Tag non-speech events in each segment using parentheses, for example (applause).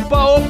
opa, opa,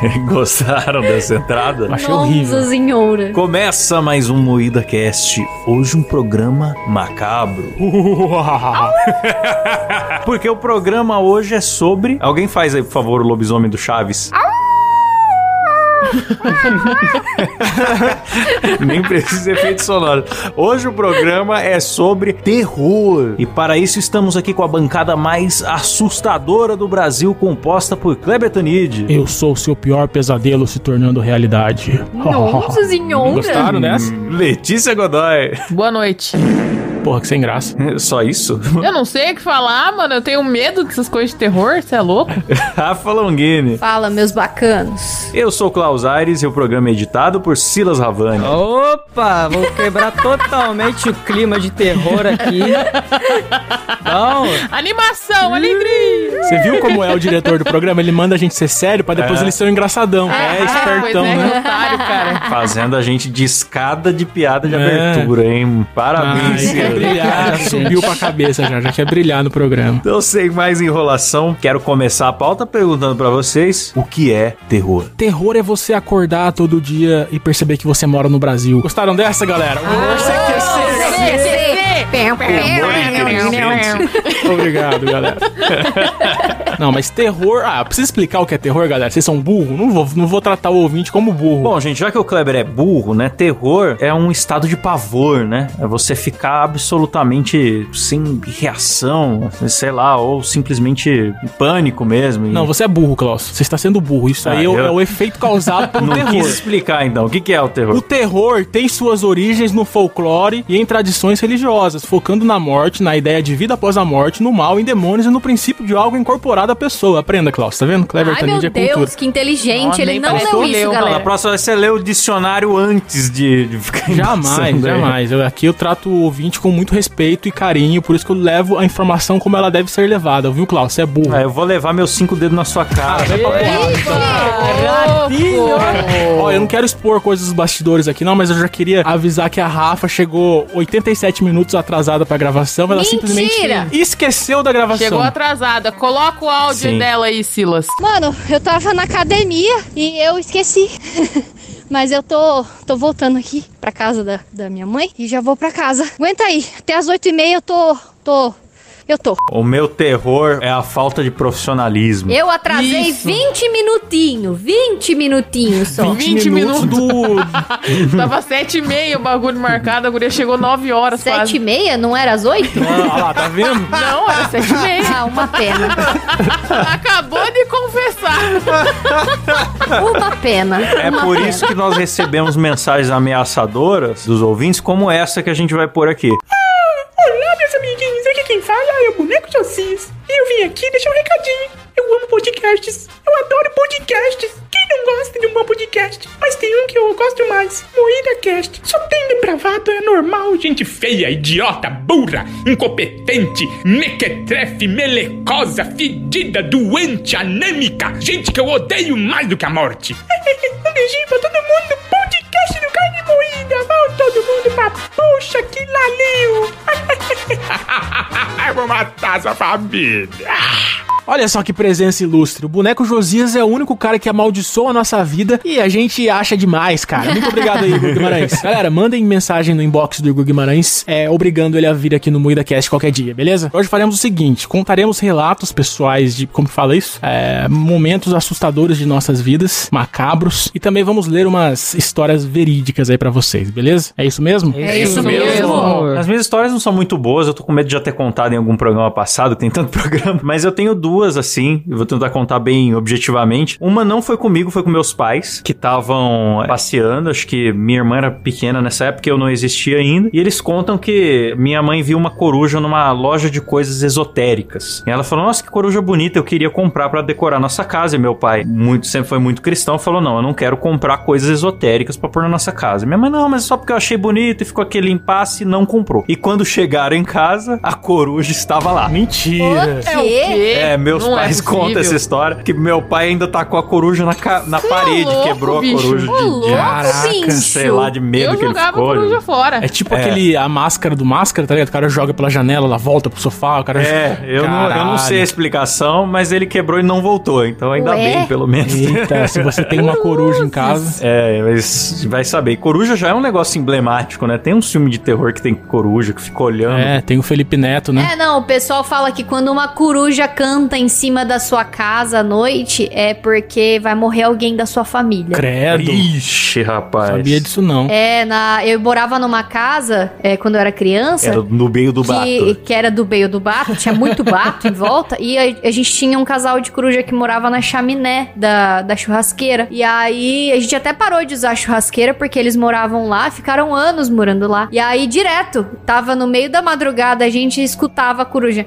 (laughs) Gostaram dessa entrada? Achei horrível. Senhora. Começa mais um Moída Cast. Hoje um programa macabro. (laughs) Porque o programa hoje é sobre. Alguém faz aí, por favor, o lobisomem do Chaves. (laughs) Nem precisa de efeito sonoro. Hoje o programa é sobre terror. E para isso estamos aqui com a bancada mais assustadora do Brasil, composta por Kleber Tanid. Eu sou o seu pior pesadelo se tornando realidade. Nossa senhora. Gostaram dessa? Letícia Godoy. Boa noite. Porra, que sem graça. (laughs) Só isso? (laughs) Eu não sei o que falar, mano. Eu tenho medo dessas coisas de terror. Você é louco? (laughs) Rafa Longini. Fala, meus bacanos. Eu sou o Klaus Aires e o programa é editado por Silas Ravani. Opa, vou quebrar totalmente o clima de terror aqui. Bom, Animação, alegria. Você viu como é o diretor do programa? Ele manda a gente ser sério pra depois É. ele ser um engraçadão. É, espertão, pois é, né? otário, cara. Fazendo a gente de escada de piada de É. abertura, hein? Parabéns, Silas. Brilhar, já subiu pra cabeça já, já quer brilhar no programa. Então, sem mais enrolação, quero começar a pauta perguntando pra vocês o que é terror. Terror é você acordar todo dia e perceber que você mora no Brasil. Gostaram dessa, galera? Você quer ser... Obrigado, galera. (laughs) Não, mas terror... Ah, precisa explicar o que é terror, galera? Vocês são burro? Não vou, não vou tratar o ouvinte como burro. Bom, gente, já que o Kleber é burro, né? Terror é um estado de pavor, né? É você ficar absolutamente sem reação, sei lá, ou simplesmente em pânico mesmo. e- Não, você é burro, Klaus. Você está sendo burro. Isso Ah, aí é o- eu- é o efeito causado pelo (laughs) Não terror. quis explicar, então. O que, que é o terror? O terror tem suas origens no folclore e em tradições religiosas, focando na morte, na ideia de vida após a morte, no mal, em demônios e no princípio de algo incorporado à pessoa. Aprenda, Klaus, tá vendo? Clever Ai, meu Tanid é Deus, cultura. que inteligente. Ele não leu que isso, leu, galera. na próxima você lê o dicionário antes de, de ficar Jamais, aí. jamais. Eu, aqui eu trato o ouvinte com muito respeito e carinho, por isso que eu levo a informação como ela deve ser levada, viu, Klaus? Você é burro. Ah, eu vou levar meus cinco dedos na sua cara. Então. Ó, eu não quero expor coisas dos bastidores aqui, não, mas eu já queria avisar que a Rafa chegou 87 minutos atrasada pra gravação. Ela Mentira! simplesmente esqueceu da gravação. Chegou atrasada. Coloca o áudio Sim. dela aí, Silas. Mano, eu tava na academia e eu esqueci. (laughs) Mas eu tô, tô voltando aqui pra casa da, da minha mãe e já vou pra casa. Aguenta aí, até as oito e meia eu tô, tô, eu tô. O meu terror é a falta de profissionalismo. Eu atrasei Isso. 20 minutinhos. 20 minutinhos só. 20 minutos do. (laughs) Tava sete e meia o bagulho marcado, a guria chegou 9 horas Sete quase. e meia? Não era às oito? Ah, olha lá, tá vendo? Não, era sete e meia. Ah, uma pena. Acabou de confessar. (laughs) Uma pena. É Uma por pena. isso que nós recebemos mensagens ameaçadoras dos ouvintes, como essa que a gente vai pôr aqui. Vim aqui deixar um recadinho. Eu amo podcasts, eu adoro podcasts. Quem não gosta de um bom podcast? Mas tem um que eu gosto mais, Moída Cast. Só tem depravado, é normal, gente feia, idiota, burra, incompetente, mequetrefe, melecosa, fedida, doente, anêmica. Gente que eu odeio mais do que a morte. (laughs) um beijinho pra todo mundo, ele pra puxa que laliu. (laughs) Vou matar essa família. Olha só que presença ilustre. O boneco Josias é o único cara que amaldiçoa a nossa vida e a gente acha demais, cara. Muito obrigado aí, Igor Guimarães. (laughs) Galera, mandem mensagem no inbox do Igor Guimarães, é, obrigando ele a vir aqui no Moída Cast qualquer dia, beleza? Hoje faremos o seguinte: contaremos relatos pessoais de, como que fala isso? É, momentos assustadores de nossas vidas, macabros, e também vamos ler umas histórias verídicas aí pra vocês, beleza? É isso mesmo? É isso mesmo. As minhas histórias não são muito boas, eu tô com medo de já ter contado em algum programa passado, tem tanto (laughs) programa, mas eu tenho duas assim, eu vou tentar contar bem objetivamente. Uma não foi comigo, foi com meus pais, que estavam passeando, acho que minha irmã era pequena nessa época, eu não existia ainda, e eles contam que minha mãe viu uma coruja numa loja de coisas esotéricas. E ela falou: "Nossa, que coruja bonita, eu queria comprar pra decorar nossa casa". E meu pai, muito sempre foi muito cristão, falou: "Não, eu não quero comprar coisas esotéricas pra pôr na nossa casa". Minha mãe: "Não, mas só porque eu achei bonito" e ficou aquele impasse, não comprou. E quando chegaram em casa, a coruja estava lá. Mentira. O quê? É, meus Não é pais possível. contam essa história que meu pai ainda tacou a coruja na, ca- na é parede, louco, quebrou bicho. a coruja de, louco, de Caraca, bicho. sei lá, de medo eu que ele jogava a ficou. coruja fora. É tipo É. aquele, a máscara do máscara, tá ligado? O cara joga pela janela, ela volta pro sofá, o cara... É, eu não, eu não sei a explicação, mas ele quebrou e não voltou, então ainda Ué? bem, pelo menos. Eita, se você tem uma coruja em casa... É, mas vai saber. Coruja já é um negócio emblemático, né? Tem um filme de terror que tem coruja que fica olhando. É, tem o Felipe Neto, né? É, não, o pessoal fala que quando uma coruja canta em cima da sua casa à noite é porque vai morrer alguém da sua família. Credo. Ixi, rapaz. Sabia disso não. É, na, eu morava numa casa é, quando eu era criança. Era no meio do bato. que, que era do meio do bato, tinha muito bato em volta, e a, a gente tinha um casal de coruja que morava na chaminé da, da churrasqueira. E aí a gente até parou de usar a churrasqueira porque eles moravam lá, ficaram anos morando lá. E aí, direto, tava no meio da madrugada, a gente escutava a coruja.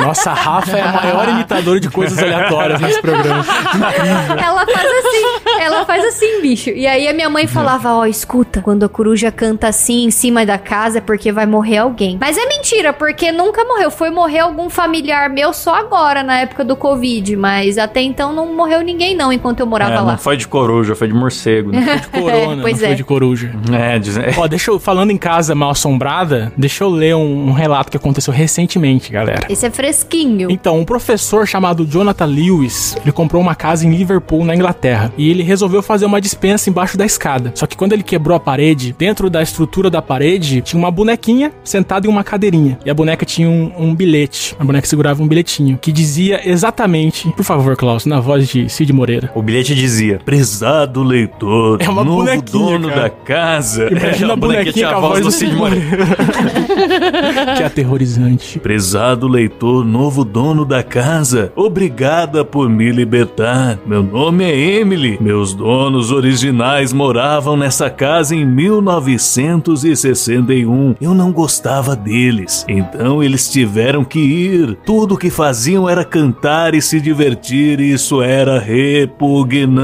Nossa, a Rafa é a maior (laughs) imitadora de coisas aleatórias nesse programa. Ela faz assim, ela faz assim, bicho. E aí a minha mãe falava: Ó, escuta, quando a coruja canta assim em cima da casa é porque vai morrer alguém. Mas é mentira, porque nunca morreu. Foi morrer algum familiar meu só agora, na época do Covid. Mas até então não morreu ninguém, não, enquanto eu morava É, lá. não foi de coruja, foi de morcego. Né? De (laughs) corona, Pois não foi é. de coruja. é, diz- é. Ó, deixa eu, falando em casa mal assombrada, deixa eu ler um, um relato que aconteceu recentemente, galera. Esse é fresquinho. Então, um professor chamado Jonathan Lewis, ele comprou uma casa em Liverpool, na Inglaterra, e ele resolveu fazer uma dispensa embaixo da escada. Só que quando ele quebrou a parede, dentro da estrutura da parede, tinha uma bonequinha sentada em uma cadeirinha. E a boneca tinha um, um bilhete. A boneca segurava um bilhetinho que dizia exatamente, por favor, Klaus, na voz de Cid Moreira. O bilhete dizia: Prezado leitor, É uma novo dono cara. da casa. Imagina É, a bonequinha com a voz do Cid Moreira. (laughs) que aterrorizante. Prezado leitor, novo dono da casa, obrigada por me libertar. Meu nome é Emily. Meus donos originais moravam nessa casa em 1961. Eu não gostava deles, então eles tiveram que ir. Tudo que faziam era cantar e se divertir, isso era repugnante.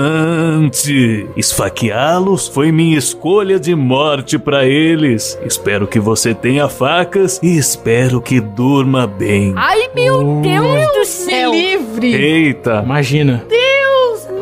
Esfaqueá-los foi minha escolha de morte para eles. Espero que você tenha facas e espero que durma bem. Ai, meu Deus do céu. Me livre. Eita. Imagina. Deus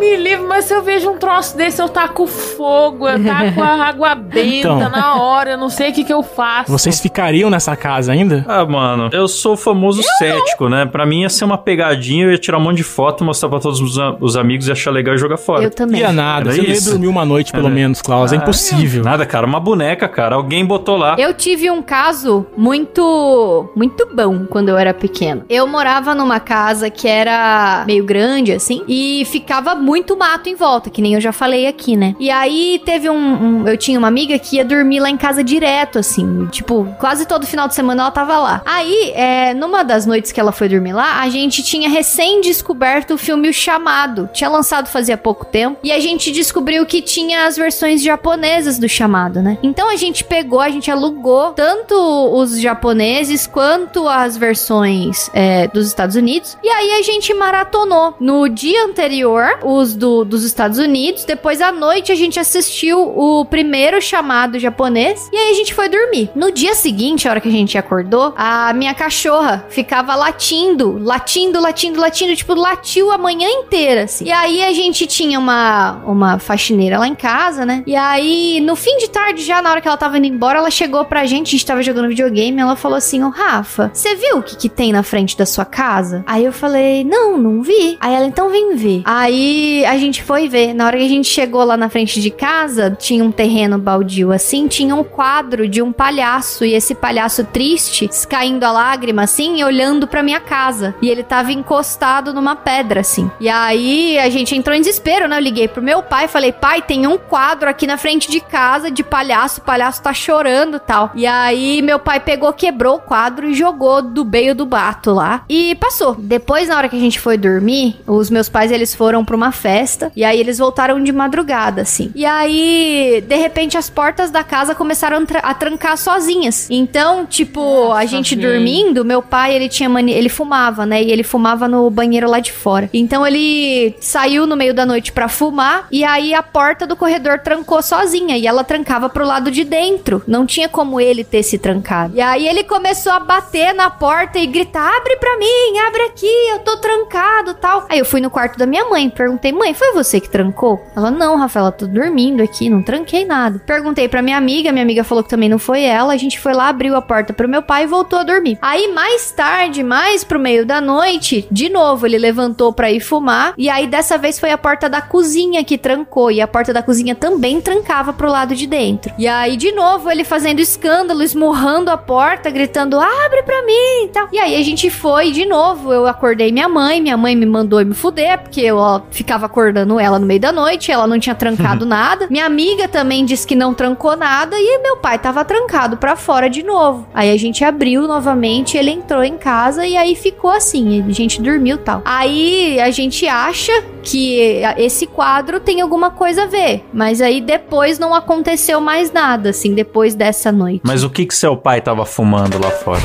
me livre, mas se eu vejo um troço desse, eu taco fogo, eu taco a (laughs) água benta Então. na hora, eu não sei o que que eu faço. Vocês ficariam nessa casa ainda? Ah, mano, eu sou o famoso cético, né? Pra mim ia ser uma pegadinha, eu ia tirar um monte de foto, mostrar pra todos os, os amigos e achar legal e jogar fora. Eu também. Ia nada. Era Você não ia dormir uma noite, pelo Era. menos, Klaus. É Ah, impossível. Nada, cara, uma boneca, cara. Alguém botou lá. Eu tive um caso muito muito bom quando eu era pequeno. Eu morava numa casa que era meio grande assim e ficava muito mato em volta, que nem eu já falei aqui, né? E aí teve um, um- eu tinha uma amiga que ia dormir lá em casa direto assim, tipo, quase todo final de semana ela tava lá. Aí, é, numa das noites que ela foi dormir lá, a gente tinha recém descoberto o filme O Chamado. Tinha lançado fazia pouco tempo e a gente descobriu que tinha as versões japonesas do Chamado, né? Então a gente pegou, a gente alugou tanto os japoneses quanto as versões é, dos Estados Unidos. E aí a gente maratonou. No dia anterior, do, dos Estados Unidos. Depois à noite a gente assistiu o primeiro chamado japonês e aí a gente foi dormir. No dia seguinte, a hora que a gente acordou, a minha cachorra ficava latindo, latindo, latindo, latindo, tipo latiu a manhã inteira, assim. E aí a gente tinha uma uma faxineira lá em casa, né? E aí no fim de tarde já na hora que ela tava indo embora, ela chegou pra gente, a gente tava jogando videogame, ela falou assim: "Ô Rafa, você viu o que que tem na frente da sua casa?" Aí eu falei: "Não, não vi". Aí ela então vem ver. Aí a gente foi ver. Na hora que a gente chegou lá na frente de casa, tinha um terreno baldio assim, tinha um quadro de um palhaço e esse palhaço triste, caindo a lágrima assim, e olhando pra minha casa. E ele tava encostado numa pedra assim. E aí a gente entrou em desespero, né? Eu liguei pro meu pai, falei: "Pai, tem um quadro aqui na frente de casa de palhaço, o palhaço tá chorando, tal". E aí meu pai pegou, quebrou o quadro e jogou do meio do bato lá. E passou. Depois na hora que a gente foi dormir, os meus pais eles foram pra uma festa e aí eles voltaram de madrugada assim. E aí, de repente as portas da casa começaram a tra- a trancar sozinhas. Então, tipo, a gente dormindo, meu pai, ele tinha mania, ele fumava, né? E ele fumava no banheiro lá de fora. Então ele saiu no meio da noite pra fumar e aí a porta do corredor trancou sozinha e ela trancava pro lado de dentro. Não tinha como ele ter se trancado. E aí ele começou a bater na porta e gritar: "Abre pra mim, abre aqui, eu tô trancado", tal. Aí eu fui no quarto da minha mãe, perguntei: "Mãe, foi você que trancou?" Ela: "Não, Rafaela, tô dormindo aqui, não tranquei nada". Perguntei pra minha amiga, minha amiga falou que também não foi ela. A gente foi lá, abriu a porta pro meu pai e voltou a dormir. Aí mais tarde, mais pro meio da noite, de novo ele levantou pra ir fumar e aí dessa vez foi a porta da cozinha que trancou e a porta da cozinha também trancava pro lado de dentro. E aí de novo ele fazendo escândalo, esmurrando a porta, gritando: "Abre pra mim", e tal. E aí a gente foi de novo. Eu acordei minha mãe, minha mãe me mandou me fuder porque eu ó, ficava acordando ela no meio da noite, ela não tinha trancado (laughs) nada. Minha amiga também disse que não trancou nada e meu pai tava trancado pra fora de novo. Aí a gente abriu novamente, ele entrou em casa e aí ficou assim, a gente dormiu e tal. Aí a gente acha que esse quadro tem alguma coisa a ver, mas aí depois não aconteceu mais nada, assim, depois dessa noite. Mas o que que seu pai tava fumando lá fora?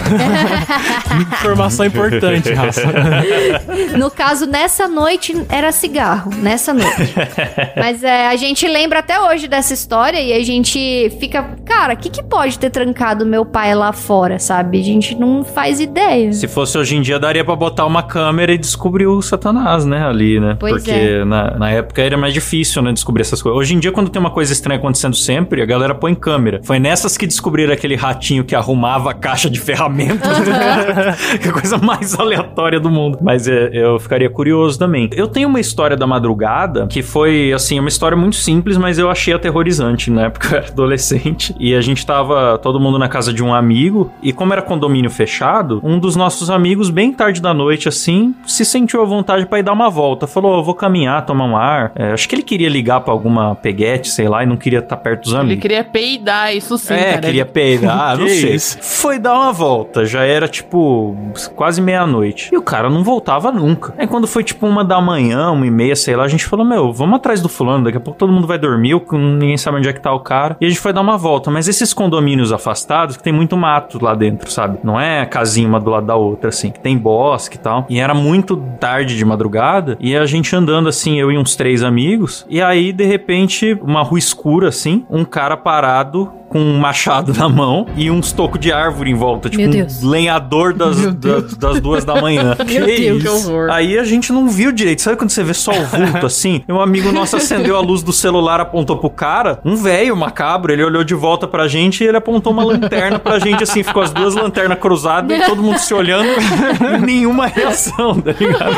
(laughs) Informação importante, Rafa. (laughs) No caso, nessa noite era cigarro, nessa noite. (laughs) Mas é, a gente lembra até hoje dessa história e a gente fica, cara, o que, que pode ter trancado meu pai lá fora, sabe? A gente não faz ideia. Se fosse hoje em dia, daria pra botar uma câmera e descobrir o Satanás, né? Ali, né? Pois Porque é. na, na época era mais difícil, né? Descobrir essas coisas. Hoje em dia, quando tem uma coisa estranha acontecendo sempre, a galera põe câmera. Foi nessas que descobriram aquele ratinho que arrumava a caixa de ferramentas. (laughs) que coisa mais aleatória do mundo. Mas é, eu ficaria curioso também. Eu tenho uma história da madrugada que foi, assim, uma história muito simples, mas eu achei aterrorizante (laughs) na época eu era adolescente. E a gente tava todo mundo na casa de um amigo. E como era condomínio fechado, um dos nossos amigos, bem tarde da noite, assim, se sentiu à vontade pra ir dar uma volta. Falou: Eu vou caminhar, tomar um ar. É, acho que ele queria ligar pra alguma peguete, sei lá, e não queria estar perto dos Ele amigos. queria peidar, isso sim, é, cara. queria peidar, (laughs) não Que sei. isso? Foi dar uma volta, já era tipo quase meia-noite. E o cara não voltava nunca. Aí quando foi tipo uma da manhã, uma e meia, sei lá, a gente falou: Meu, vamos atrás do fulano, daqui a pouco todo mundo vai dormir, ninguém sabe onde é que tá o cara. E a gente foi dar uma volta. Mas esses condomínios afastados, que tem muito mato lá dentro, sabe? Não é casinha uma do lado da outra, assim, que tem bosque e tal. E era muito tarde de madrugada, e a gente andando assim, eu e uns três amigos, e aí de repente, uma rua escura assim, um cara parado com um machado (laughs) na mão e uns tocos de árvore em volta, tipo um lenhador das, das, das duas da manhã. (laughs) Meu Deus, que horror. Aí a gente não viu direito. Sabe quando você vê só o vulto assim? E um amigo nosso acendeu a luz do celular, apontou pro cara, um velho macabro, ele olhou de volta pra gente e ele apontou uma lanterna pra gente assim, ficou as duas lanternas cruzadas e todo mundo se olhando e nenhuma reação, tá ligado?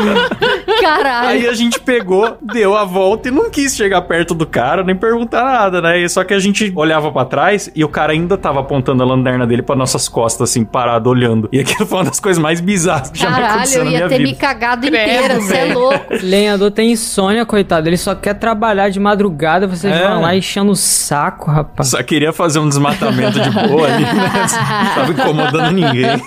Caralho. Aí a gente pegou, deu a volta e não quis chegar perto do cara, nem perguntar nada, né? Só que a gente olhava pra trás e o cara ainda tava apontando a lanterna dele pra nossas costas, assim, parado, olhando. E aquilo foi uma das coisas mais bizarras que já me Caralho, aconteceu eu ia ter vida. me cagado inteira, você é louco. Lenhador tem insônia, coitado. Ele só quer trabalhar de madrugada. Vocês É. vão lá enchendo o saco, rapaz. Só queria fazer um desmatamento de boa ali, né? Não (laughs) tava incomodando ninguém.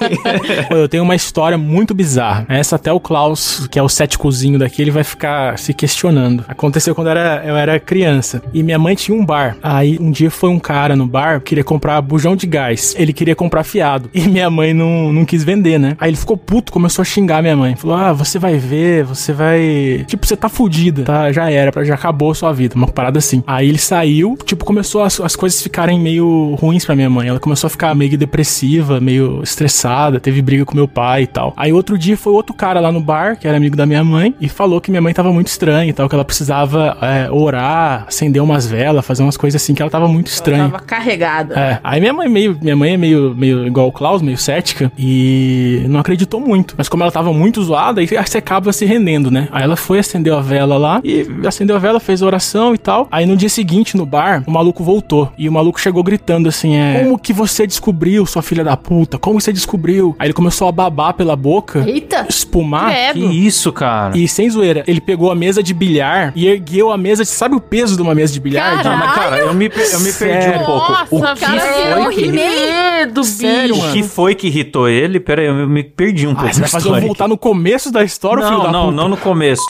Pô, eu tenho uma história muito bizarra. Essa até o Klaus, que é o céticozinho daqui, ele vai ficar se questionando. Aconteceu quando eu era, eu era criança. E minha mãe tinha um bar. Aí um dia foi um cara no bar, queria comprar bujão de gás. Ele queria comprar fiado. E minha mãe não, não quis vender, né? Aí ele ficou puto, começou a xingar minha mãe. Falou: Ah, você vai ver, você vai. Tipo, você tá fudida. tá, já era, já acabou a sua vida, uma parada assim. Aí ele saiu, tipo, começou as, as coisas ficarem meio ruins pra minha mãe. Ela começou a ficar meio depressiva, meio estressada, teve briga com meu pai e tal. Aí outro dia foi outro cara lá no bar, que era amigo da minha mãe, e falou que minha mãe tava muito estranha e tal, que ela precisava é, orar, acender umas velas, fazer umas coisas assim, que ela tava muito estranha. Tava carregada. É, aí minha mãe meio, minha mãe é meio, meio igual o Klaus, meio cética, e não acreditou muito. Mas como ela tava muito zoada, aí você acaba se rendendo, né? Aí ela foi, acendeu a vela lá, e acendeu a vela, fez a oração e tal. Aí no dia seguinte, no bar, o maluco voltou. E o maluco chegou gritando assim: é. Como que você descobriu, sua filha da puta? Como você descobriu? Aí ele começou a babar pela boca, Eita! espumar. Que Credo. isso, cara? E sem zoeira, ele pegou a mesa de bilhar e ergueu a mesa. De, sabe o peso de uma mesa de bilhar? Não, mas, cara, eu me, eu me perdi Sério? um pouco. o Nossa, que cara, foi que... Medo, Sério, bicho. O que foi que irritou ele? Pera aí, eu me perdi um Ah, pouco você vai fazer eu voltar no começo da história, filho Não, da não, puta? não no começo.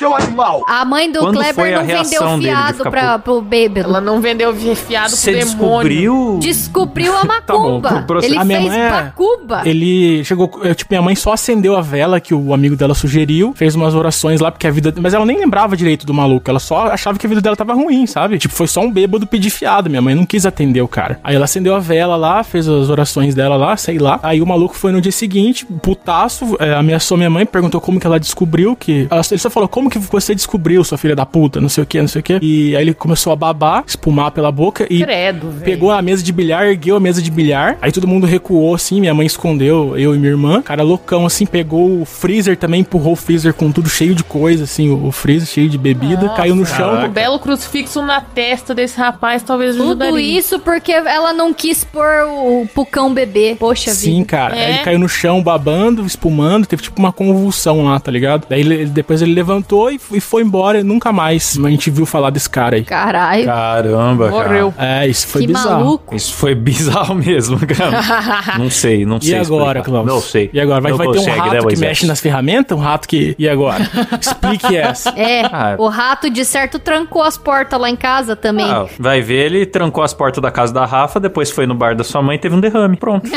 A mãe do Quando Kleber não vendeu fiado pra, pro bêbado. Ela não vendeu fiado pro Você demônio. descobriu... Descobriu a (laughs) Tá bom, macumba. pro processo- Ele A minha fez mãe é- macumba. Ele chegou, é, tipo, minha mãe só acendeu a vela que o amigo dela sugeriu, fez umas orações lá, porque a vida. Mas ela nem lembrava direito do maluco, ela só achava que a vida dela tava ruim, sabe? Tipo, foi só um bêbado pedir fiado. Minha mãe não quis atender o cara. Aí ela acendeu a vela lá, fez as orações dela lá, sei lá. Aí o maluco foi no dia seguinte, putaço, é, ameaçou minha mãe, perguntou como que ela descobriu que. ela- ele só falou, como que você descobriu, sua filha da puta, não sei o que, não sei o que. E aí ele começou a babar, espumar pela boca e Credo, velho. Pegou a mesa de bilhar, ergueu a mesa de bilhar. Aí todo mundo recuou assim, minha mãe escondeu, eu e minha irmã. Cara loucão assim, pegou o freezer também, empurrou o freezer com tudo cheio de coisa, assim, o, freezer cheio de bebida. caiu no chão. Um belo crucifixo na testa desse rapaz talvez Tudo ajudaria. isso porque ela não quis pôr o pucão bebê. Poxa Sim, vida. cara. É? Aí ele caiu no chão babando, espumando, teve tipo uma convulsão lá, tá ligado? Daí ele- ele- depois ele levantou e, e foi embora e nunca mais a gente viu falar desse cara aí. Caralho. Caramba, cara. Morreu. É, isso foi que bizarro. maluco. Isso foi bizarro (laughs) mesmo, cara. (laughs) não sei, não E sei. agora, explicar. Klaus? Não sei. E agora? Vai, Não vai ter um consegue, rato né, que mexe nas ferramentas? Um rato que. E agora? (laughs) Explique essa. É, Ah. o rato de certo trancou as portas lá em casa também. Ah, vai ver, ele trancou as portas da casa da Rafa, depois foi no bar da sua mãe e teve um derrame. Pronto.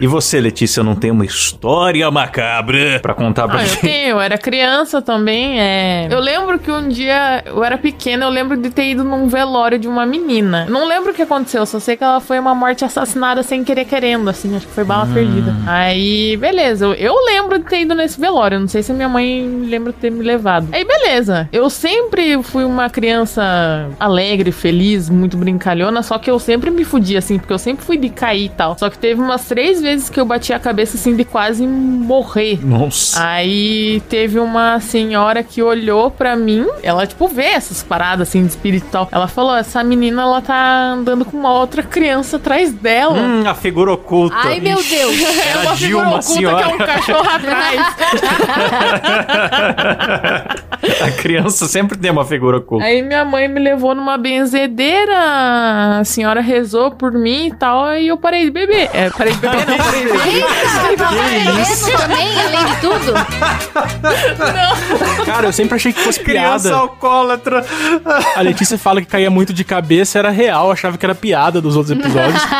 e você, Letícia, não tem uma história macabra pra contar pra Ah, gente? Tenho, eu era criança também, é... Eu lembro que um dia, eu era pequena, eu lembro de ter ido num velório de uma menina. Não lembro o que aconteceu, só sei que ela foi uma morte assassinada sem querer querendo, assim, acho que foi bala perdida. Aí, beleza, eu, eu lembro de ter ido nesse velório, não sei se minha mãe lembra de ter me levado. Aí, beleza, eu sempre fui uma criança alegre, feliz, muito brincalhona, só que eu sempre me fudia, assim, porque eu sempre fui de cair e tal. Só que teve umas três vezes que eu bati a cabeça, assim, de quase morrer. Nossa. Aí teve uma senhora que olhou pra mim, ela tipo vê essas paradas assim de espiritual. Ela falou: "Essa menina ela tá andando com uma outra criança atrás dela". Hum, a figura oculta. Ai, meu Deus. É uma figura Dilma, oculta senhora. que é um cachorro atrás. (laughs) A criança sempre tem uma figura oculta. Aí minha mãe me levou numa benzedeira, a senhora rezou por mim e tal, aí eu parei de beber. É, parei de beber não, parei de beber. Eita, tá isso também, além de tudo? Cara, eu sempre achei que fosse Criança piada. alcoólatra. A Letícia fala que caía muito de cabeça, era real, achava que era piada dos outros episódios. (laughs)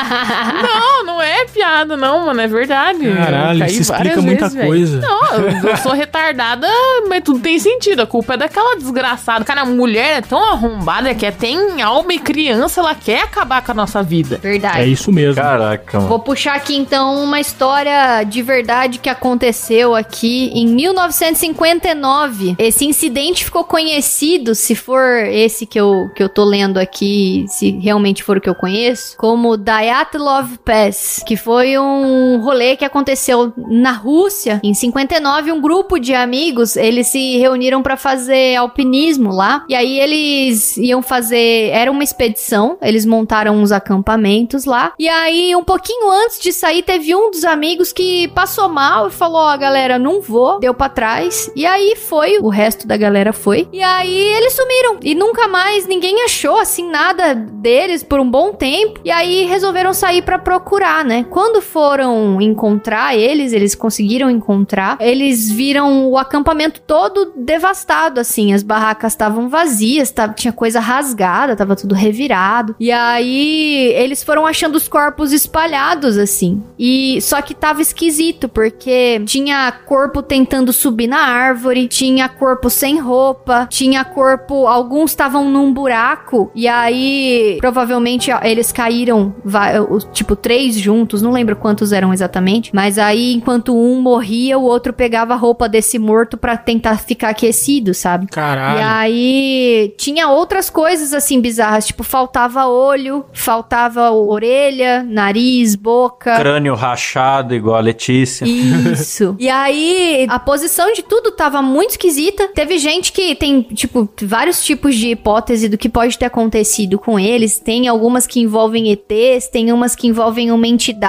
Não, não é piada não, mano, é verdade. Caralho, isso explica muita vezes, coisa. Não, eu- eu sou retardada, mas tudo tem sentido. A culpa é daquela desgraçada. Cara, a mulher é tão arrombada que é, tem alma e criança, ela quer acabar com a nossa vida. Verdade. É isso mesmo. Caraca, mano. Vou puxar aqui então uma história de verdade que aconteceu aqui em 1959. Esse incidente ficou conhecido, se for esse que eu, que eu tô lendo aqui, se realmente for o que eu conheço, como Dyatlov Pass, que foi um rolê que aconteceu na Rússia em 59. Um grupo de amigos eles se reuniram para fazer alpinismo lá e aí eles iam fazer era uma expedição. Eles montaram uns acampamentos lá e aí um pouquinho antes de sair teve um dos amigos que passou mal e falou: ó, galera, não vou. Deu pra trás. E aí foi, o resto da galera foi. E aí eles sumiram. E nunca mais ninguém achou, assim, nada deles por um bom tempo. E aí resolveram sair pra procurar, né? Né? Quando foram encontrar eles, eles conseguiram encontrar, eles viram o acampamento todo devastado, assim. As barracas estavam vazias, tava, tinha coisa rasgada, tava tudo revirado. E aí eles foram achando os corpos espalhados, assim. E só que tava esquisito, porque tinha corpo tentando subir na árvore, tinha corpo sem roupa, tinha corpo. Alguns estavam num buraco, e aí provavelmente eles caíram, tipo, três juntos, não lembro quantos eram exatamente. Mas aí, enquanto um morria, o outro pegava a roupa desse morto pra tentar ficar aquecido, sabe? E Caralho. aí tinha outras coisas assim bizarras, tipo faltava olho, faltava orelha, nariz, boca. Crânio rachado, igual a Letícia. Isso. (laughs) e aí, a posição de tudo tava muito esquisita. Teve gente que tem, tipo, vários tipos de hipótese do que pode ter acontecido com eles. Tem algumas que envolvem ETs, tem umas que envolvem uma entidade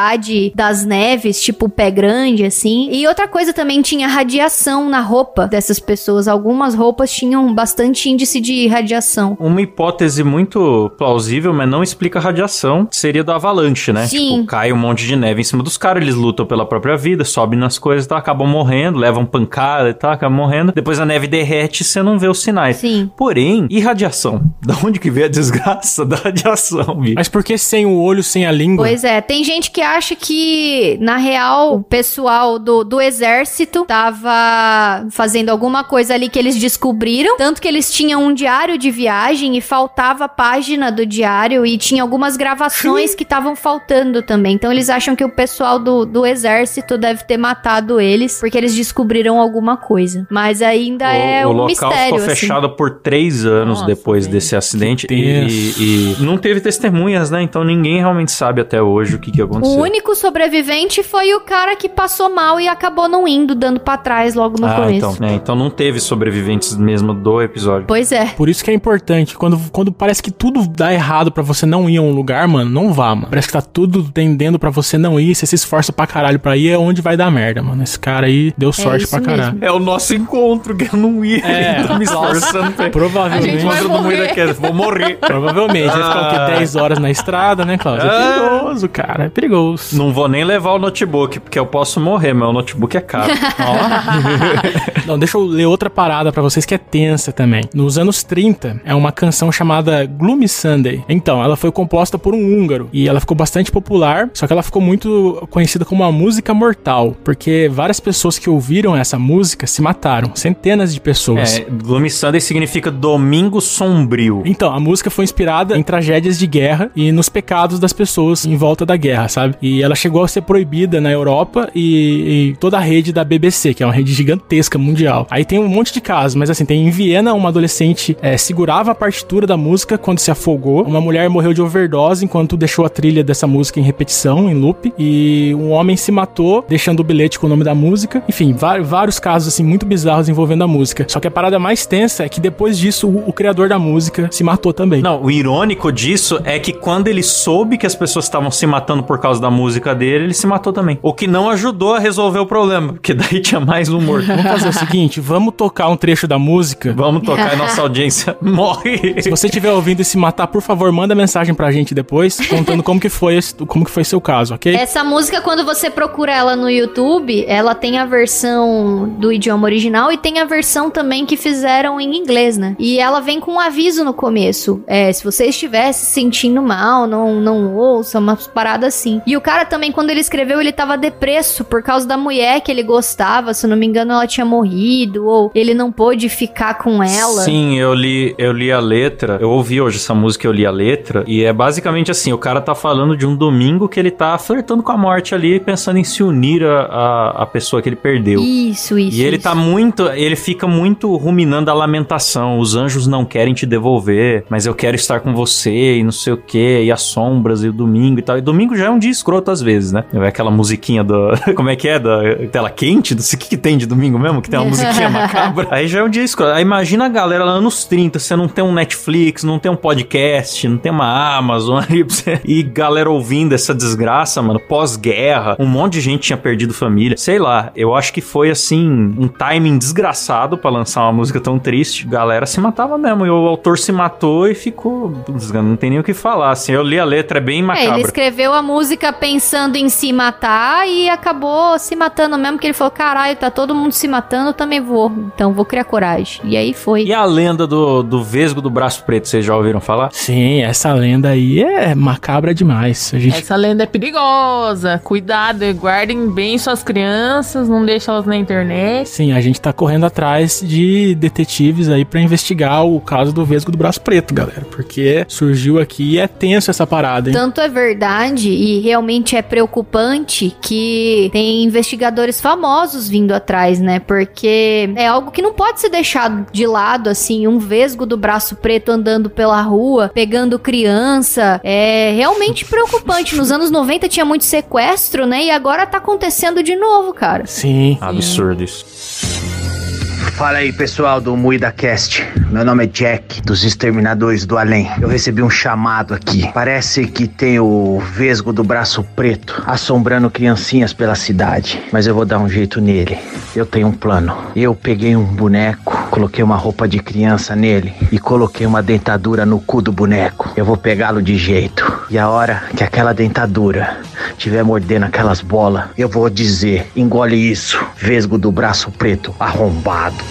das neves, tipo pé grande, assim. E outra coisa também tinha radiação na roupa dessas pessoas. Algumas roupas tinham bastante índice de radiação. Uma hipótese muito plausível, mas não explica a radiação, seria do avalanche, né? Sim. Tipo, cai um monte de neve em cima dos caras, eles lutam pela própria vida, sobem nas coisas e tal, acabam morrendo, levam pancada e tal, acabam morrendo. Depois a neve derrete e você não vê os sinais. Sim. Porém, e radiação? (laughs) Da onde que veio a desgraça da radiação, bicho? Mas por que sem o olho, sem a língua? Pois é, tem gente que acha que, na real, o pessoal do, do exército tava fazendo alguma coisa ali que eles descobriram. Tanto que eles tinham um diário de viagem e faltava a página do diário e tinha algumas gravações que estavam faltando também. Então eles acham que o pessoal do, do exército deve ter matado eles porque eles descobriram alguma coisa. Mas ainda é o, o um local mistério. ficou assim. fechado por três anos Nossa, depois velho. desse acidente Que e, e- e não teve testemunhas, né? Então ninguém realmente sabe até hoje o que, que O aconteceu. Único sobrevivente foi o cara que passou mal e acabou não indo, dando pra trás logo no ah, começo. então, né? então não teve sobreviventes mesmo do episódio. Pois é. Por isso que é importante. Quando, quando parece que tudo dá errado pra você não ir a um lugar, mano, não vá, mano. Parece que tá tudo tendendo pra você não ir. Você se esforça pra caralho pra ir, é onde vai dar merda, mano. Esse cara aí deu sorte isso pra caralho. mesmo. É o nosso encontro, que eu não ia. É, (laughs) tô me esforçando. pra- A Provavelmente. gente vai Encontro do morrer. Vou morrer. Provavelmente. Vai ficar o Ah. quê? 10 horas na estrada, né, Cláudio? É Ah. perigoso, cara. É perigoso. Não vou nem levar o notebook, porque eu posso morrer, mas o notebook é caro. (laughs) (laughs) Não, deixa eu ler outra parada pra vocês que é tensa também. Nos anos 30, é uma canção chamada Gloomy Sunday. Então, ela foi composta por um húngaro e ela ficou bastante popular, só que ela ficou muito conhecida como uma música mortal, porque várias pessoas que ouviram essa música se mataram, centenas de pessoas. é, Gloomy Sunday significa Domingo Sombrio. Então, a música foi inspirada em tragédias de guerra e nos pecados das pessoas em volta da guerra, sabe? E ela chegou a ser proibida na Europa e, e toda a rede da BBC, que é uma rede gigantesca mundial. Aí tem um monte de casos, mas assim, tem em Viena uma adolescente eh, segurava a partitura da música quando se afogou. Uma mulher morreu de overdose enquanto deixou a trilha dessa música em repetição, em loop. E um homem se matou deixando o bilhete com o nome da música. Enfim, vários casos assim muito bizarros envolvendo a música. Só que a parada mais tensa é que depois disso o, o criador da música se matou também. Não, o irônico disso é que quando ele soube que as pessoas estavam se matando por causa da música dele, ele se matou também. O que não ajudou a resolver o problema, porque daí tinha mais um morto. (laughs) Vamos fazer o seguinte, vamos tocar um trecho da música. Vamos tocar e nossa audiência (laughs) morre. Se você estiver ouvindo e se matar, por favor, manda mensagem pra gente depois, contando como que foi, esse- como que foi seu caso, ok? Essa música, quando você procura ela no YouTube, ela tem a versão do idioma original e tem a versão também que fizeram em inglês, né? E ela vem com um aviso no começo. É, se você estiver se sentindo mal, não, não ouça, umas paradas assim. E o cara também, quando ele escreveu, ele tava depresso por causa da mulher que ele gostava. Se eu não me engano, ela tinha morrido, ou ele não pôde ficar com ela. Sim, eu li, eu li a letra. Eu ouvi hoje essa música, eu li a letra. E é basicamente assim: o cara tá falando de um domingo que ele tá flertando com a morte ali, pensando em se unir a, a, a pessoa que ele perdeu. Isso, isso. E ele isso. tá muito, ele fica muito ruminando a lamentação. Os anjos não querem te devolver, mas eu quero estar com você e não sei o que, e as sombras e o domingo e tal. E domingo já é um dia escroto às vezes, né? É aquela musiquinha do, (laughs) como é que é, da tela quente, não sei o que, que tem de domingo mesmo, que tem uma musiquinha (laughs) macabra. Aí já é um dia escroto. Aí imagina a galera lá anos 30, você não tem um Netflix, não tem um podcast, não tem uma Amazon ali pra você... E galera ouvindo essa desgraça, mano, pós-guerra, um monte de gente tinha perdido família. Sei lá, eu acho que foi assim, um timing desgraçado pra lançar uma música tão triste. Galera se matava mesmo. E o autor se matou e ficou. Não tem nem o que falar. Assim, eu li a letra, é bem É, macabra. ele escreveu a música fica pensando em se matar e acabou se matando mesmo, que ele falou, caralho, tá todo mundo se matando, eu também vou. Então vou criar coragem. E aí foi. E a lenda do, do Vesgo do Braço Preto, vocês já ouviram falar? Sim, essa lenda aí é macabra demais. A gente Essa lenda é perigosa. Cuidado, guardem bem suas crianças, não deixe elas na internet. Sim, a gente tá correndo atrás de detetives aí pra investigar o caso do Vesgo do Braço Preto, galera. Porque surgiu aqui e é tenso essa parada, hein? Tanto é verdade e realmente é preocupante que tem investigadores famosos vindo atrás, né? Porque é algo que não pode ser deixado de lado, assim, um vesgo do braço preto andando pela rua, pegando criança. É realmente preocupante. Nos anos 90 tinha muito sequestro, né? E agora tá acontecendo de novo, cara. Sim. Absurdo isso. Fala aí, pessoal do Moída Cast. Meu nome é Jack, dos Exterminadores do Além. Eu recebi um chamado aqui. Parece que tem o Vesgo do Braço Preto assombrando criancinhas pela cidade. Mas eu vou dar um jeito nele. Eu tenho um plano. Eu peguei um boneco, coloquei uma roupa de criança nele e coloquei uma dentadura no cu do boneco. Eu vou pegá-lo de jeito. E a hora que aquela dentadura tiver mordendo aquelas bolas, eu vou dizer: engole isso, Vesgo do Braço Preto arrombado.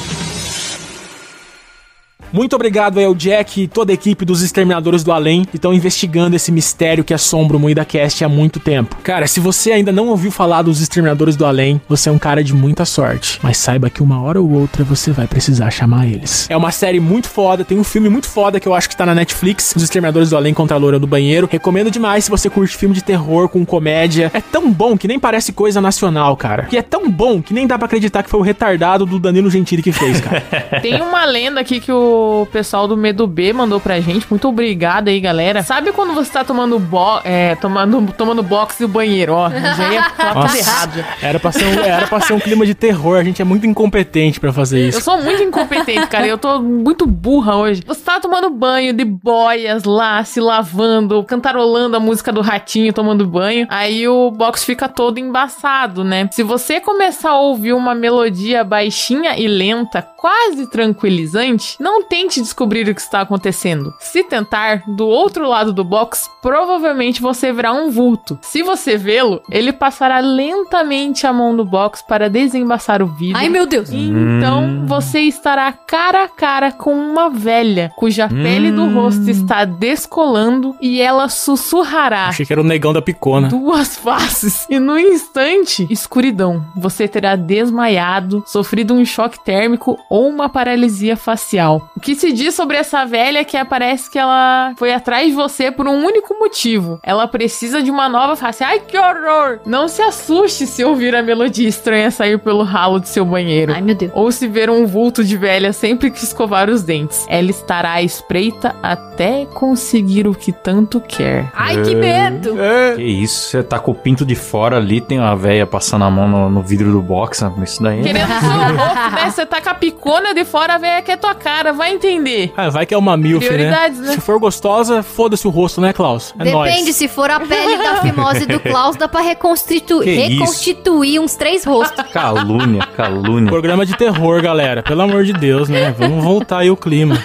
Muito obrigado aí ao Jack e toda a equipe dos Exterminadores do Além que estão investigando esse mistério que assombra o Moída Cast há muito tempo. Cara, se você ainda não ouviu falar dos Exterminadores do Além, você é um cara de muita sorte. Mas saiba que uma hora ou outra você vai precisar chamar eles. É uma série muito foda, tem um filme muito foda que eu acho que tá na Netflix, Os Exterminadores do Além contra a Loura do Banheiro. Recomendo demais se você curte filme de terror com comédia. É tão bom que nem parece coisa nacional, cara. E é tão bom que nem dá pra acreditar que foi o retardado do Danilo Gentili que fez, cara. (laughs) Tem uma lenda aqui que o pessoal do Medo B mandou pra gente. Muito obrigado aí, galera. Sabe quando você tá tomando bo é, tomando, tomando boxe no banheiro, ó? Já ia falar tudo errado. Era pra, ser um, era pra ser um clima de terror. A gente é muito incompetente pra fazer Eu isso. sou muito incompetente, cara. Eu tô muito burra hoje. Você tá tomando banho de boias lá, se lavando, cantarolando a música do ratinho, tomando banho. Aí o box fica todo embaçado, né? Se você começar a ouvir uma melodia baixinha e lenta, quase tranquilizante, não tente descobrir o que está acontecendo. Se tentar, do outro lado do box, provavelmente você verá um vulto. Se você vê-lo, ele passará lentamente a mão no box para desembaçar o vidro. Ai, meu Deus. Então você estará cara a cara com uma velha cuja pele do rosto está descolando e ela sussurrará Achei que era o negão da picona. duas (laughs) faces e no instante escuridão. Você terá desmaiado, sofrido um choque térmico ou uma paralisia facial. O que se diz sobre essa velha é que parece que ela foi atrás de você por um único motivo. Ela precisa de uma nova face. Ai, que horror! Não se assuste se ouvir a melodia estranha sair pelo ralo de seu banheiro. Ai, meu Deus. Ou se ver um vulto de velha sempre que escovar os dentes. Ela estará à espreita até conseguir o que tanto quer. Ai, que medo. Que isso, você tá com o pinto de fora ali, tem uma véia passando a mão no, no vidro do box, né? isso daí. Querendo o seu rosto, né? Você tá com a picona de fora, a velha quer tua cara, vai entender. Ah, vai que é uma milf, né? Né? Se for gostosa, foda-se o rosto, né, Klaus? É Depende, nóis. se for a pele da (laughs) fimose do Klaus, dá pra reconstitu- Que isso? reconstituir uns três rostos. Calúnia, calúnia. Programa de terror, galera. Pelo amor de Deus, né? Vamos voltar aí o clima.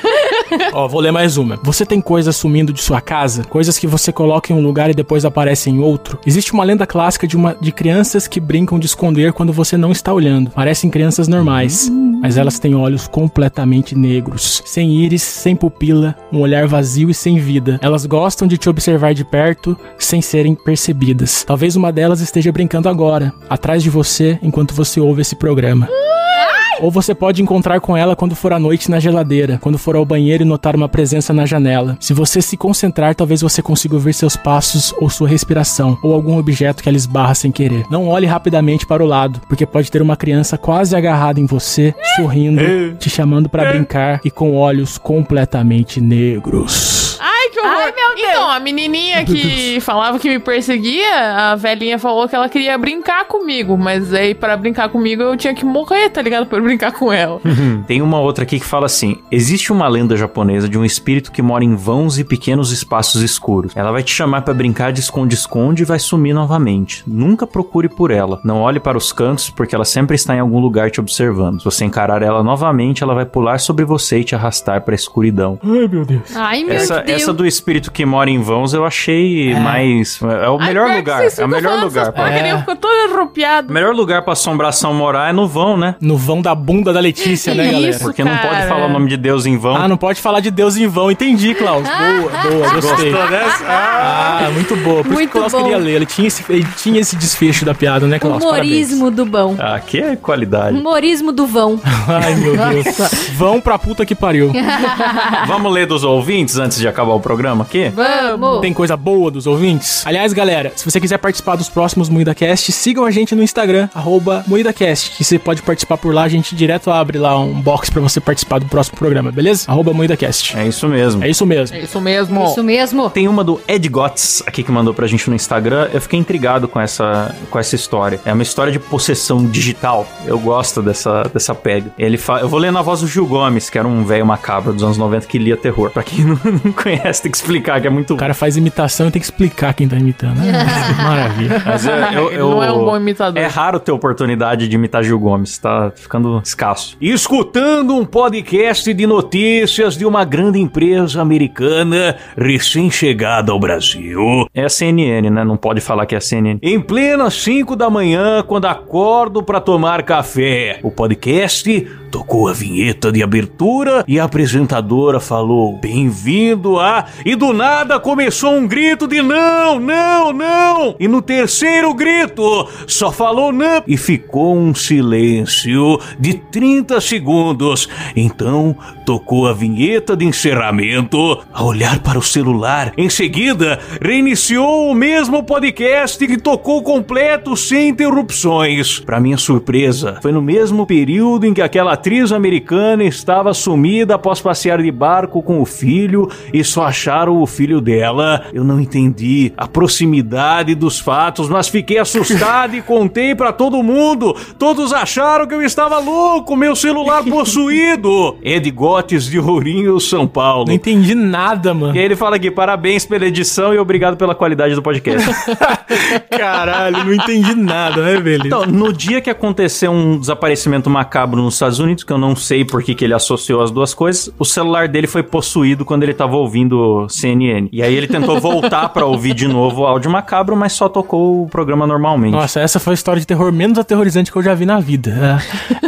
Ó, vou ler mais uma. Você tem coisas sumindo de sua casa? Coisas que você coloca em um lugar e depois aparecem em outro? Existe uma lenda clássica de, uma, de crianças que brincam de esconder quando você não está olhando. Parecem crianças normais, mas elas têm olhos completamente negros, sem íris, sem pupila, um olhar vazio e sem vida. Elas gostam de te observar de perto sem serem percebidas. Talvez uma delas esteja brincando agora, atrás de você, enquanto você ouve esse programa. Ou você pode encontrar com ela quando for à noite na geladeira, quando for ao banheiro e notar uma presença na janela. Se você se concentrar, talvez você consiga ouvir seus passos ou sua respiração, ou algum objeto que ela esbarra sem querer. Não olhe rapidamente para o lado, porque pode ter uma criança quase agarrada em você, sorrindo, te chamando para brincar e com olhos completamente negros. Deus. Então, a menininha que falava que me perseguia, a velhinha falou que ela queria brincar comigo, mas aí para brincar comigo eu tinha que morrer, tá ligado? Pra eu brincar com ela. Hum, Tem uma outra aqui que fala assim: existe uma lenda japonesa de um espírito que mora em vãos e pequenos espaços escuros. Ela vai te chamar pra brincar de esconde-esconde e vai sumir novamente. Nunca procure por ela. Não olhe para os cantos, porque ela sempre está em algum lugar te observando. Se você encarar ela novamente, ela vai pular sobre você e te arrastar pra escuridão. Ai, meu Deus. Ai, meu Essa, Deus. essa do espírito que mora em vãos eu achei mais. É o Ai, melhor que lugar. É o melhor lugar. pra- É. Ficou todo arropiado. O melhor lugar pra assombração morar é no vão, né? No vão da bunda da Letícia, né, Que (laughs) galera? isso? Porque não pode cara. falar o nome de Deus em vão. Ah, não pode falar de Deus em vão. Entendi, Klaus. Boa, boa, gostei. dessa? Ah, muito boa. Por isso que Muito o Klaus bom. queria ler. Ele tinha, esse, ele tinha esse desfecho da piada, né, Klaus? Humorismo do vão. Ah, aqui é qualidade. Humorismo do vão. Parabéns. (laughs) Ai, meu Deus. Vão pra puta que pariu. Vamos ler dos ouvintes antes de acabar o programa aqui? Vamos. Tem coisa boa dos ouvintes? Aliás, galera, se você quiser participar dos próximos MoídaCast, sigam a gente no Instagram, arroba MoídaCast, que você pode participar por lá, a gente direto abre lá um box pra você participar do próximo programa, beleza? Arroba MoídaCast. É isso mesmo. É isso mesmo. É isso mesmo. Isso mesmo. Tem uma do Ed Gotts aqui que mandou pra gente no Instagram. Eu fiquei intrigado com essa, com essa história. É uma história de possessão digital. Eu gosto dessa, dessa pega. Ele fa... Eu vou ler na voz do Gil Gomes, que era um velho macabro dos anos 90 que lia terror. Pra quem não, (laughs) não conhece, tem que explicar que é muito. O cara faz imitação e tem que explicar quem tá imitando. (laughs) Ah, maravilha. Mas eu, eu- Ele eu- não é um bom imitador. É raro ter oportunidade de imitar Gil Gomes, tá ficando escasso. Escutando um podcast de notícias de uma grande empresa americana recém-chegada ao Brasil. É a CNN, né? Não pode falar que é a CNN. Em plena 5 da manhã, quando acordo para tomar café, o podcast tocou a vinheta de abertura e a apresentadora falou: Bem-vindo a. E do nada começou um grito de não, não, não! E no terceiro grito só falou não e ficou um silêncio de 30 segundos. Então tocou a vinheta de encerramento. A olhar para o celular, em seguida reiniciou o mesmo podcast que tocou completo sem interrupções. Para minha surpresa, foi no mesmo período em que aquela atriz americana estava sumida após passear de barco com o filho e só acharam o filho dela. Eu não entendi a proximidade dos fatos, mas fiquei assustado e contei para todo mundo. Todos acharam que eu estava louco, meu celular (laughs) possuído. Ed Gotes de Ourinho, São Paulo. Não entendi nada, mano. E aí ele fala aqui: parabéns pela edição e obrigado pela qualidade do podcast. (laughs) Caralho, não entendi nada, né, velho? Então, no dia que aconteceu um desaparecimento macabro nos Estados Unidos, que eu não sei por que, que ele associou as duas coisas, o celular dele foi possuído quando ele tava ouvindo CNN. E aí ele tentou voltar pra ouvir de novo o áudio macabro, mas só tocou o programa normalmente. Nossa, essa foi a história de terror menos aterrorizante que eu já vi na vida.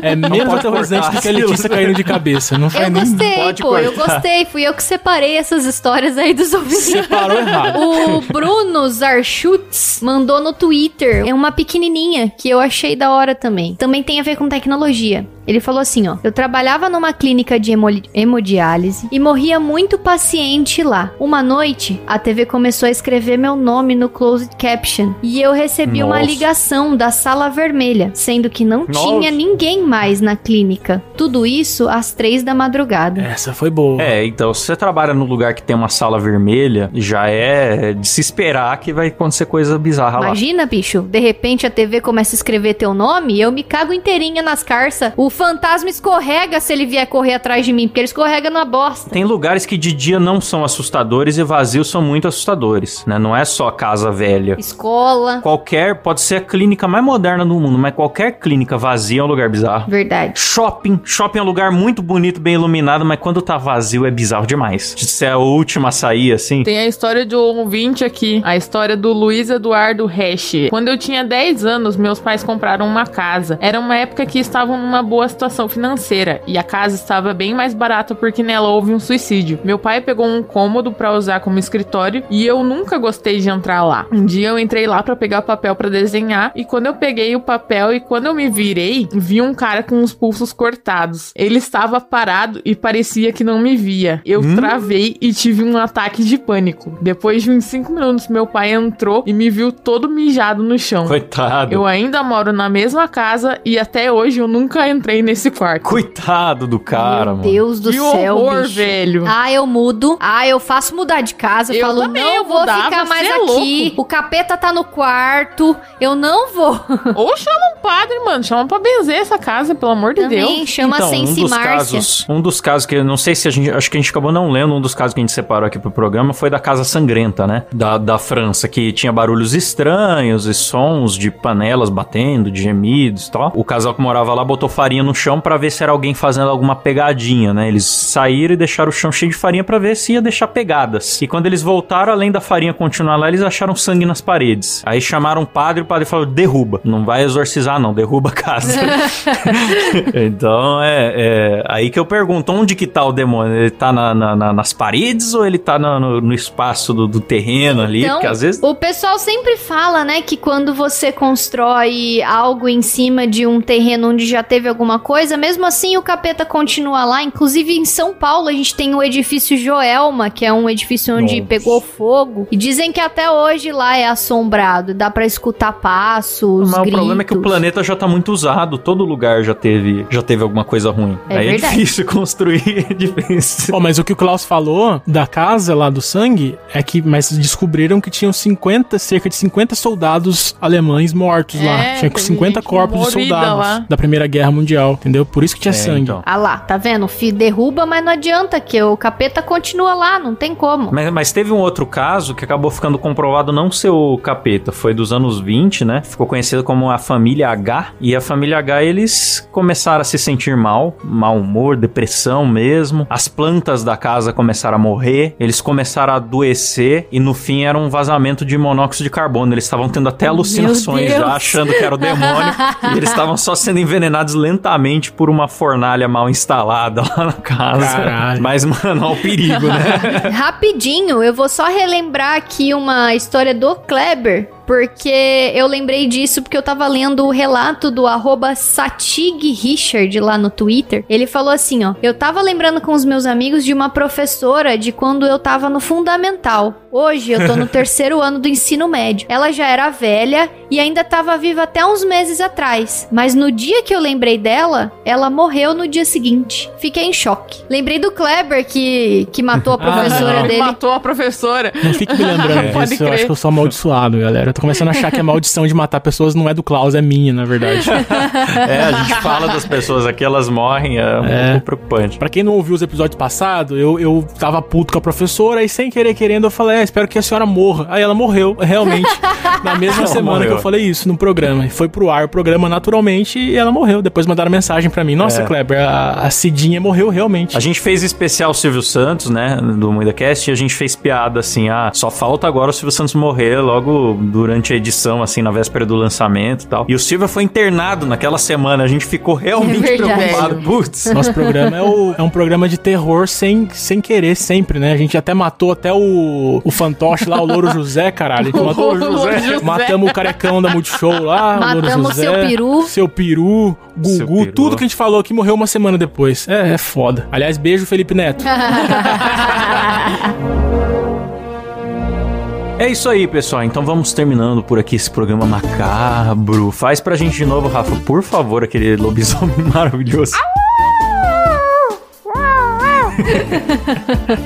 É, é menos aterrorizante cortar, do que a Letícia caindo de cabeça. Não foi Eu nem... gostei, pode pô, eu cortar. gostei. Fui eu que separei essas histórias aí dos ouvintes. Separou errado. O Bruno Zarchutz mandou no Twitter é uma pequenininha que eu achei da hora também. Também tem a ver com tecnologia. Ele falou assim, ó: "Eu trabalhava numa clínica de hemo- hemodiálise e morria muito paciente lá. Uma noite, a TV começou a escrever meu nome no closed caption e eu recebi uma Nossa. ligação da sala vermelha, sendo que não Nossa. tinha ninguém mais na clínica. Tudo isso às três da madrugada. Essa foi boa. É, então, se você trabalha num lugar que tem uma sala vermelha, já é de se esperar que vai acontecer coisa bizarra lá. Imagina, bicho, de repente a TV começa a escrever teu nome e eu me cago inteirinha nas carças. O fantasma escorrega se ele vier correr atrás de mim, porque ele escorrega numa bosta. Tem lugares que de dia não são assustadores e vazios são muito assustadores, né? Não é só casa velha. Escola. Qualquer, pode ser a clínica mais moderna do mundo, mas qualquer clínica vazia é um lugar bizarro. Verdade. Shopping. Shopping é um lugar muito bonito, bem iluminado, mas quando tá vazio é bizarro demais. Se é a última a sair, assim. Tem a história de um ouvinte aqui, a história do Luiz Eduardo Resch. Quando eu tinha 10 anos, meus pais compraram uma casa. Era uma época que estavam numa boa situação financeira e a casa estava bem mais barata porque nela houve um suicídio. Meu pai pegou um cômodo pra usar como escritório e eu nunca gostei de entrar lá. Um dia eu entrei lá pra pegar papel pra desenhar e quando eu peguei o papel e quando eu me virei, vi um cara com os pulsos cortados. Ele estava parado e parecia que não me via. Eu travei e tive um ataque de pânico. Depois de uns 5 minutos, meu pai entrou e me viu todo mijado no chão. Coitado. Eu ainda moro na mesma casa e até hoje eu nunca entrei nesse quarto. Coitado do cara, Meu mano. Deus do que céu, horror, bicho. velho. Ah, eu mudo. Ah, eu faço mudar de casa. Eu Eu falo, também, não eu vou mudava, ficar mais é aqui. O capeta tá no quarto. Eu não vou. Ou chama um padre, mano. Chama pra benzer essa casa, pelo amor de Também Deus. chama então, um Sense dos Márcia. casos, um dos casos que eu não sei se a gente, acho que a gente acabou não lendo, um dos casos que a gente separou aqui pro programa foi da Casa Sangrenta, né? Da, da França, que tinha barulhos estranhos e sons de panelas batendo, de gemidos e tal. O casal que morava lá botou farinha farinha no chão pra ver se era alguém fazendo alguma pegadinha, né? Eles saíram e deixaram o chão cheio de farinha pra ver se ia deixar pegadas. E quando eles voltaram, além da farinha continuar lá, eles acharam sangue nas paredes. Aí chamaram o padre, o padre falou: derruba. Não vai exorcizar, não, derruba a casa. (laughs) (laughs) então é, é aí que eu pergunto: onde que tá o demônio? Ele tá na- na- na- nas paredes ou ele tá no, no espaço do, do terreno ali? Então, Porque às vezes. o pessoal sempre fala, né, que quando você constrói algo em cima de um terreno onde já teve alguma coisa, mesmo assim o capeta continua lá. Inclusive em São Paulo a gente tem o edifício Joelma, que é um edifício onde Nossa. pegou fogo. E dizem que até hoje lá é assombrado. Dá pra escutar passos, Mas o gritos. problema é que o planeta já tá muito usado, todo lugar já teve, já teve alguma coisa ruim. É Aí verdade. é difícil (laughs) construir, é difícil. Ó, mas o que o Klaus falou da casa lá do sangue é que mas descobriram que tinham 50, cerca de 50 soldados alemães mortos lá. É, Tinha teve 50 gente corpos de soldados lá. da Primeira Guerra Mundial, entendeu? Por isso que tinha É, sangue. então. Ah lá, tá vendo? O Fi derruba, mas não adianta, que o capeta continua lá, não tem como. Mas, mas teve um outro caso que acabou ficando comprovado não ser o capeta, foi dos anos 20, né? Ficou conhecido como a família H. E a família H, eles começaram a se sentir mal, mau humor, depressão mesmo. As plantas da casa começaram a morrer, eles começaram a adoecer e no fim era um vazamento de monóxido de carbono. Eles estavam tendo até alucinações já, achando que era o demônio. (laughs) e eles estavam só sendo envenenados lentamente por uma fornalha mal instalada (laughs) lá na casa. Caralho. Mas, mano, olha o perigo, né? (laughs) Rapidinho, eu vou só relembrar aqui uma história do Kleber, porque eu lembrei disso porque eu tava lendo o relato do arroba Satig Richard lá no Twitter. Ele falou assim, ó, eu tava lembrando com os meus amigos de uma professora de quando eu tava no fundamental. Hoje eu tô no (laughs) terceiro ano do ensino médio. Ela já era velha e ainda tava viva até uns meses atrás. Mas no dia que eu lembrei dela, ela morreu no dia seguinte. Fiquei em choque. Lembrei do Kleber que, que matou a (laughs) professora. Ele dele. matou a professora. Não fique me lembrando (laughs) disso, eu acho que eu sou amaldiçoado, galera. Tô começando a achar que a maldição de matar pessoas não é do Klaus, é minha, na verdade. (laughs) É, a gente fala das pessoas aqui, elas morrem, é um É. pouco preocupante. Pra quem não ouviu os episódios passados, eu, eu tava puto com a professora e sem querer querendo eu falei, é, espero que a senhora morra. Aí ela morreu, realmente, na mesma (laughs) Ela semana morreu. que eu falei isso no programa. E foi pro ar o programa naturalmente e ela morreu. Depois mandaram mensagem pra mim, nossa, É. Kleber, a, a Cidinha morreu realmente. A gente fez especial Silvio Santos, né, do MuidaCast, e a gente fez piada assim, ah, só falta agora o Silvio Santos morrer logo durante a edição, assim, na véspera do lançamento e tal. E o Silvio foi internado naquela semana, a gente ficou realmente É preocupado. Putz. (laughs) Nosso programa é, o- é um programa de terror sem, sem querer sempre, né? A gente até matou até o, o fantoche lá, o Louro José, caralho. A gente (laughs) matou O Louro José. Matamos o carecão da Multishow lá, o Louro Matamos José. seu peru. Seu peru, Seu Gugu, peru. tudo que a gente falou aqui morreu uma semana depois. É, é foda. Aliás, beijo, Felipe Neto. (laughs) É isso aí, pessoal. Então vamos terminando por aqui esse programa macabro. Faz pra gente de novo, Rafa, por favor, aquele lobisomem (laughs) maravilhoso.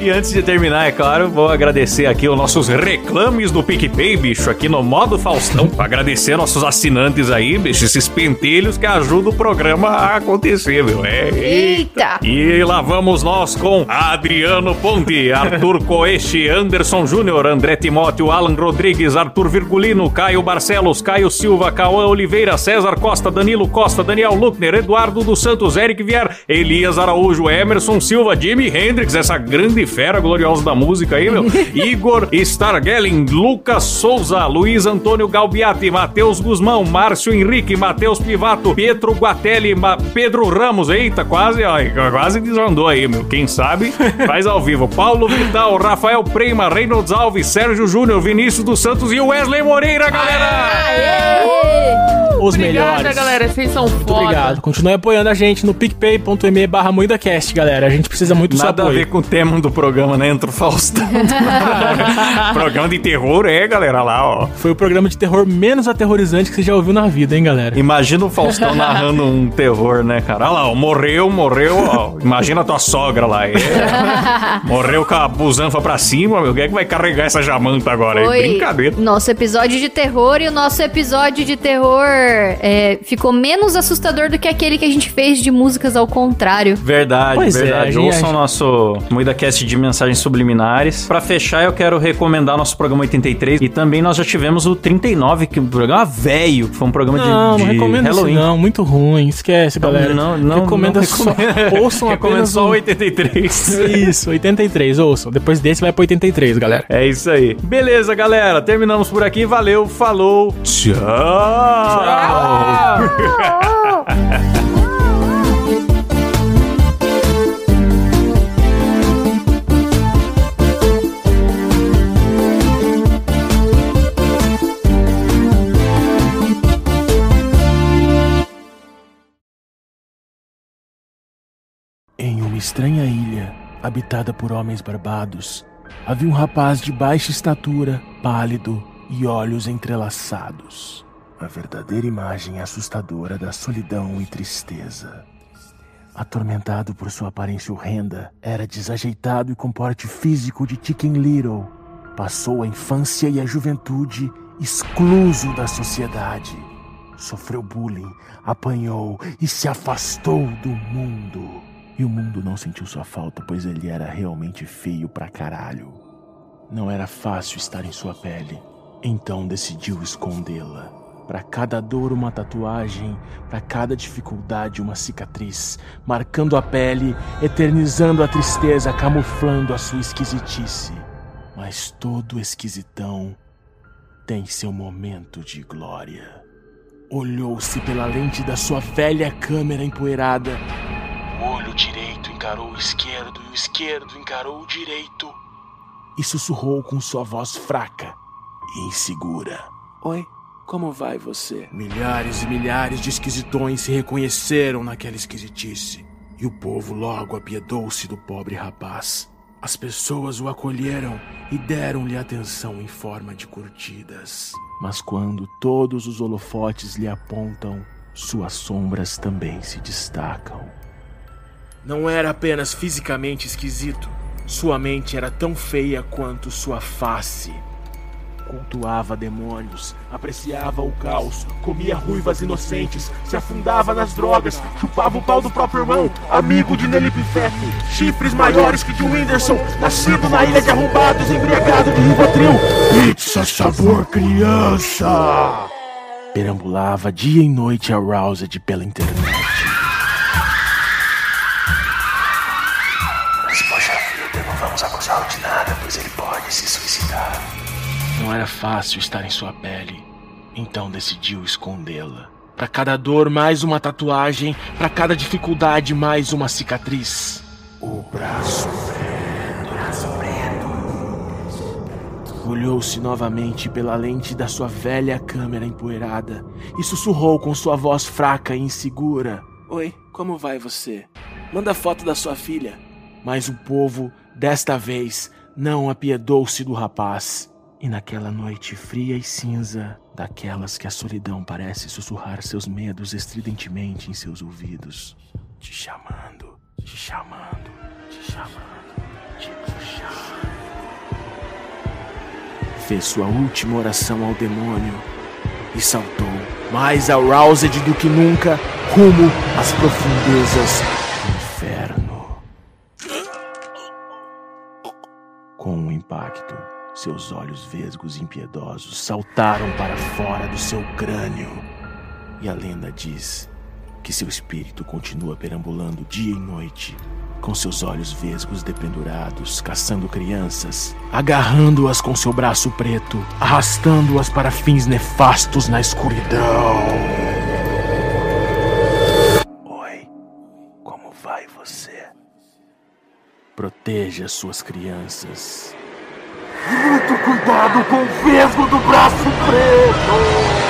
E antes de terminar, é claro, vou agradecer aqui os nossos reclames do PicPay, bicho, aqui no modo Faustão. Agradecer nossos assinantes aí, bicho, esses pentelhos que ajudam o programa a acontecer, meu. É, Eita! e lá vamos nós com Adriano Ponte, Arthur (laughs) Coeste, Anderson Júnior, André Timóteo, Alan Rodrigues, Arthur Virgulino, Caio Barcelos, Caio Silva, Cauã Oliveira, César Costa, Danilo Costa, Daniel Luckner, Eduardo dos Santos, Eric Vier, Elias Araújo, Emerson Silva, Jimi Hendrix, essa grande fera gloriosa da música aí, meu. (laughs) Igor Stargelling, Lucas Souza, Luiz Antônio Galbiati, Matheus Guzmão, Márcio Henrique, Matheus Pivato, Pietro Guatelli, Ma- Pedro Ramos, eita, quase, ó, quase desandou aí, meu. Quem sabe (laughs) faz ao vivo. Paulo Vital, Rafael Prema, Reynolds Alves, Sérgio Júnior, Vinícius dos Santos e Wesley Moreira, galera! Os Obrigada, melhores. galera. Vocês são Muito foda. obrigado. Continue apoiando a gente no picpay.me barra MuidaCast, galera. A gente precisa muito do seu Nada a apoio. ver com o tema do programa, né? Entra o Faustão. (laughs) programa de terror, é, galera, lá, ó. Foi o programa de terror menos aterrorizante que você já ouviu na vida, hein, galera? Imagina o Faustão narrando um terror, né, cara? Olha lá, ó, morreu, morreu, ó. Imagina a tua sogra lá. é. (laughs) morreu com a busanfa pra cima, meu. Quem é que vai carregar essa jamanta agora? É Foi brincadeira. nosso episódio de terror e o nosso episódio de terror é, ficou menos assustador do que aquele que a gente fez de músicas ao contrário. Verdade, Pois é, verdade. gente- Ouçam a nosso MoídaCast de mensagens subliminares. Pra fechar, eu quero recomendar nosso programa 83 e também nós já tivemos o 39, que é um programa velho, que foi um programa de, Não, de não recomendo Halloween. isso não, muito ruim, esquece, galera. Não, não, recomenda não só, (laughs) ouçam Recomendo apenas só o... o 83. Isso, 83, ouçam. Depois desse vai pro 83, galera. É isso aí. Beleza, galera. Terminamos por aqui. Valeu, falou. Tchau. Em uma estranha ilha, habitada por homens barbados, havia um rapaz de baixa estatura, pálido e olhos entrelaçados. A verdadeira imagem assustadora da solidão e tristeza. Atormentado por sua aparência horrenda, era desajeitado e com porte físico de Chicken Little. Passou a infância e a juventude excluso da sociedade. Sofreu bullying, apanhou e se afastou do mundo. E o mundo não sentiu sua falta, pois ele era realmente feio pra caralho. Não era fácil estar em sua pele, então decidiu escondê-la. Para cada dor, uma tatuagem, para cada dificuldade, uma cicatriz, marcando a pele, eternizando a tristeza, camuflando a sua esquisitice. Mas todo esquisitão tem seu momento de glória. Olhou-se pela lente da sua velha câmera empoeirada. O olho direito encarou o esquerdo e o esquerdo encarou o direito. E sussurrou com sua voz fraca e insegura: Oi, como vai você? Milhares e milhares de esquisitões se reconheceram naquela esquisitice. E o povo logo apiedou-se do pobre rapaz. As pessoas o acolheram e deram-lhe atenção em forma de curtidas. Mas quando todos os holofotes lhe apontam, suas sombras também se destacam. Não era apenas fisicamente esquisito, sua mente era tão feia quanto sua face. Cultuava demônios, apreciava o caos, comia ruivas inocentes, se afundava nas drogas, chupava o pau do próprio irmão, amigo de Nelly Pifete, chifres maiores que de Whindersson, nascido na ilha de arrombados, embriagado de Rivotril. Pizza sabor criança! Perambulava dia e noite aroused pela internet. Mas poxa vida, não vamos acusá-lo de nada, pois ele pode se suicidar. Não era fácil estar em sua pele, então decidiu escondê-la. Para cada dor, mais uma tatuagem, para cada dificuldade, mais uma cicatriz. O braço. Olhou-se novamente pela lente da sua velha câmera empoeirada e sussurrou com sua voz fraca e insegura: Oi, como vai você? Manda foto da sua filha. Mas o povo, desta vez, não apiedou-se do rapaz. E naquela noite fria e cinza, daquelas que a solidão parece sussurrar seus medos estridentemente em seus ouvidos, te chamando, te chamando, te chamando, te puxando. Fez sua última oração ao demônio e saltou, mais aroused do que nunca, rumo às profundezas do inferno. Com um impacto, seus olhos vesgos e impiedosos saltaram para fora do seu crânio. E a lenda diz que seu espírito continua perambulando dia e noite, com seus olhos vesgos dependurados, caçando crianças, agarrando-as com seu braço preto, arrastando-as para fins nefastos na escuridão. Oi, como vai você? Proteja suas crianças. Muito cuidado com o vesgo do braço preto!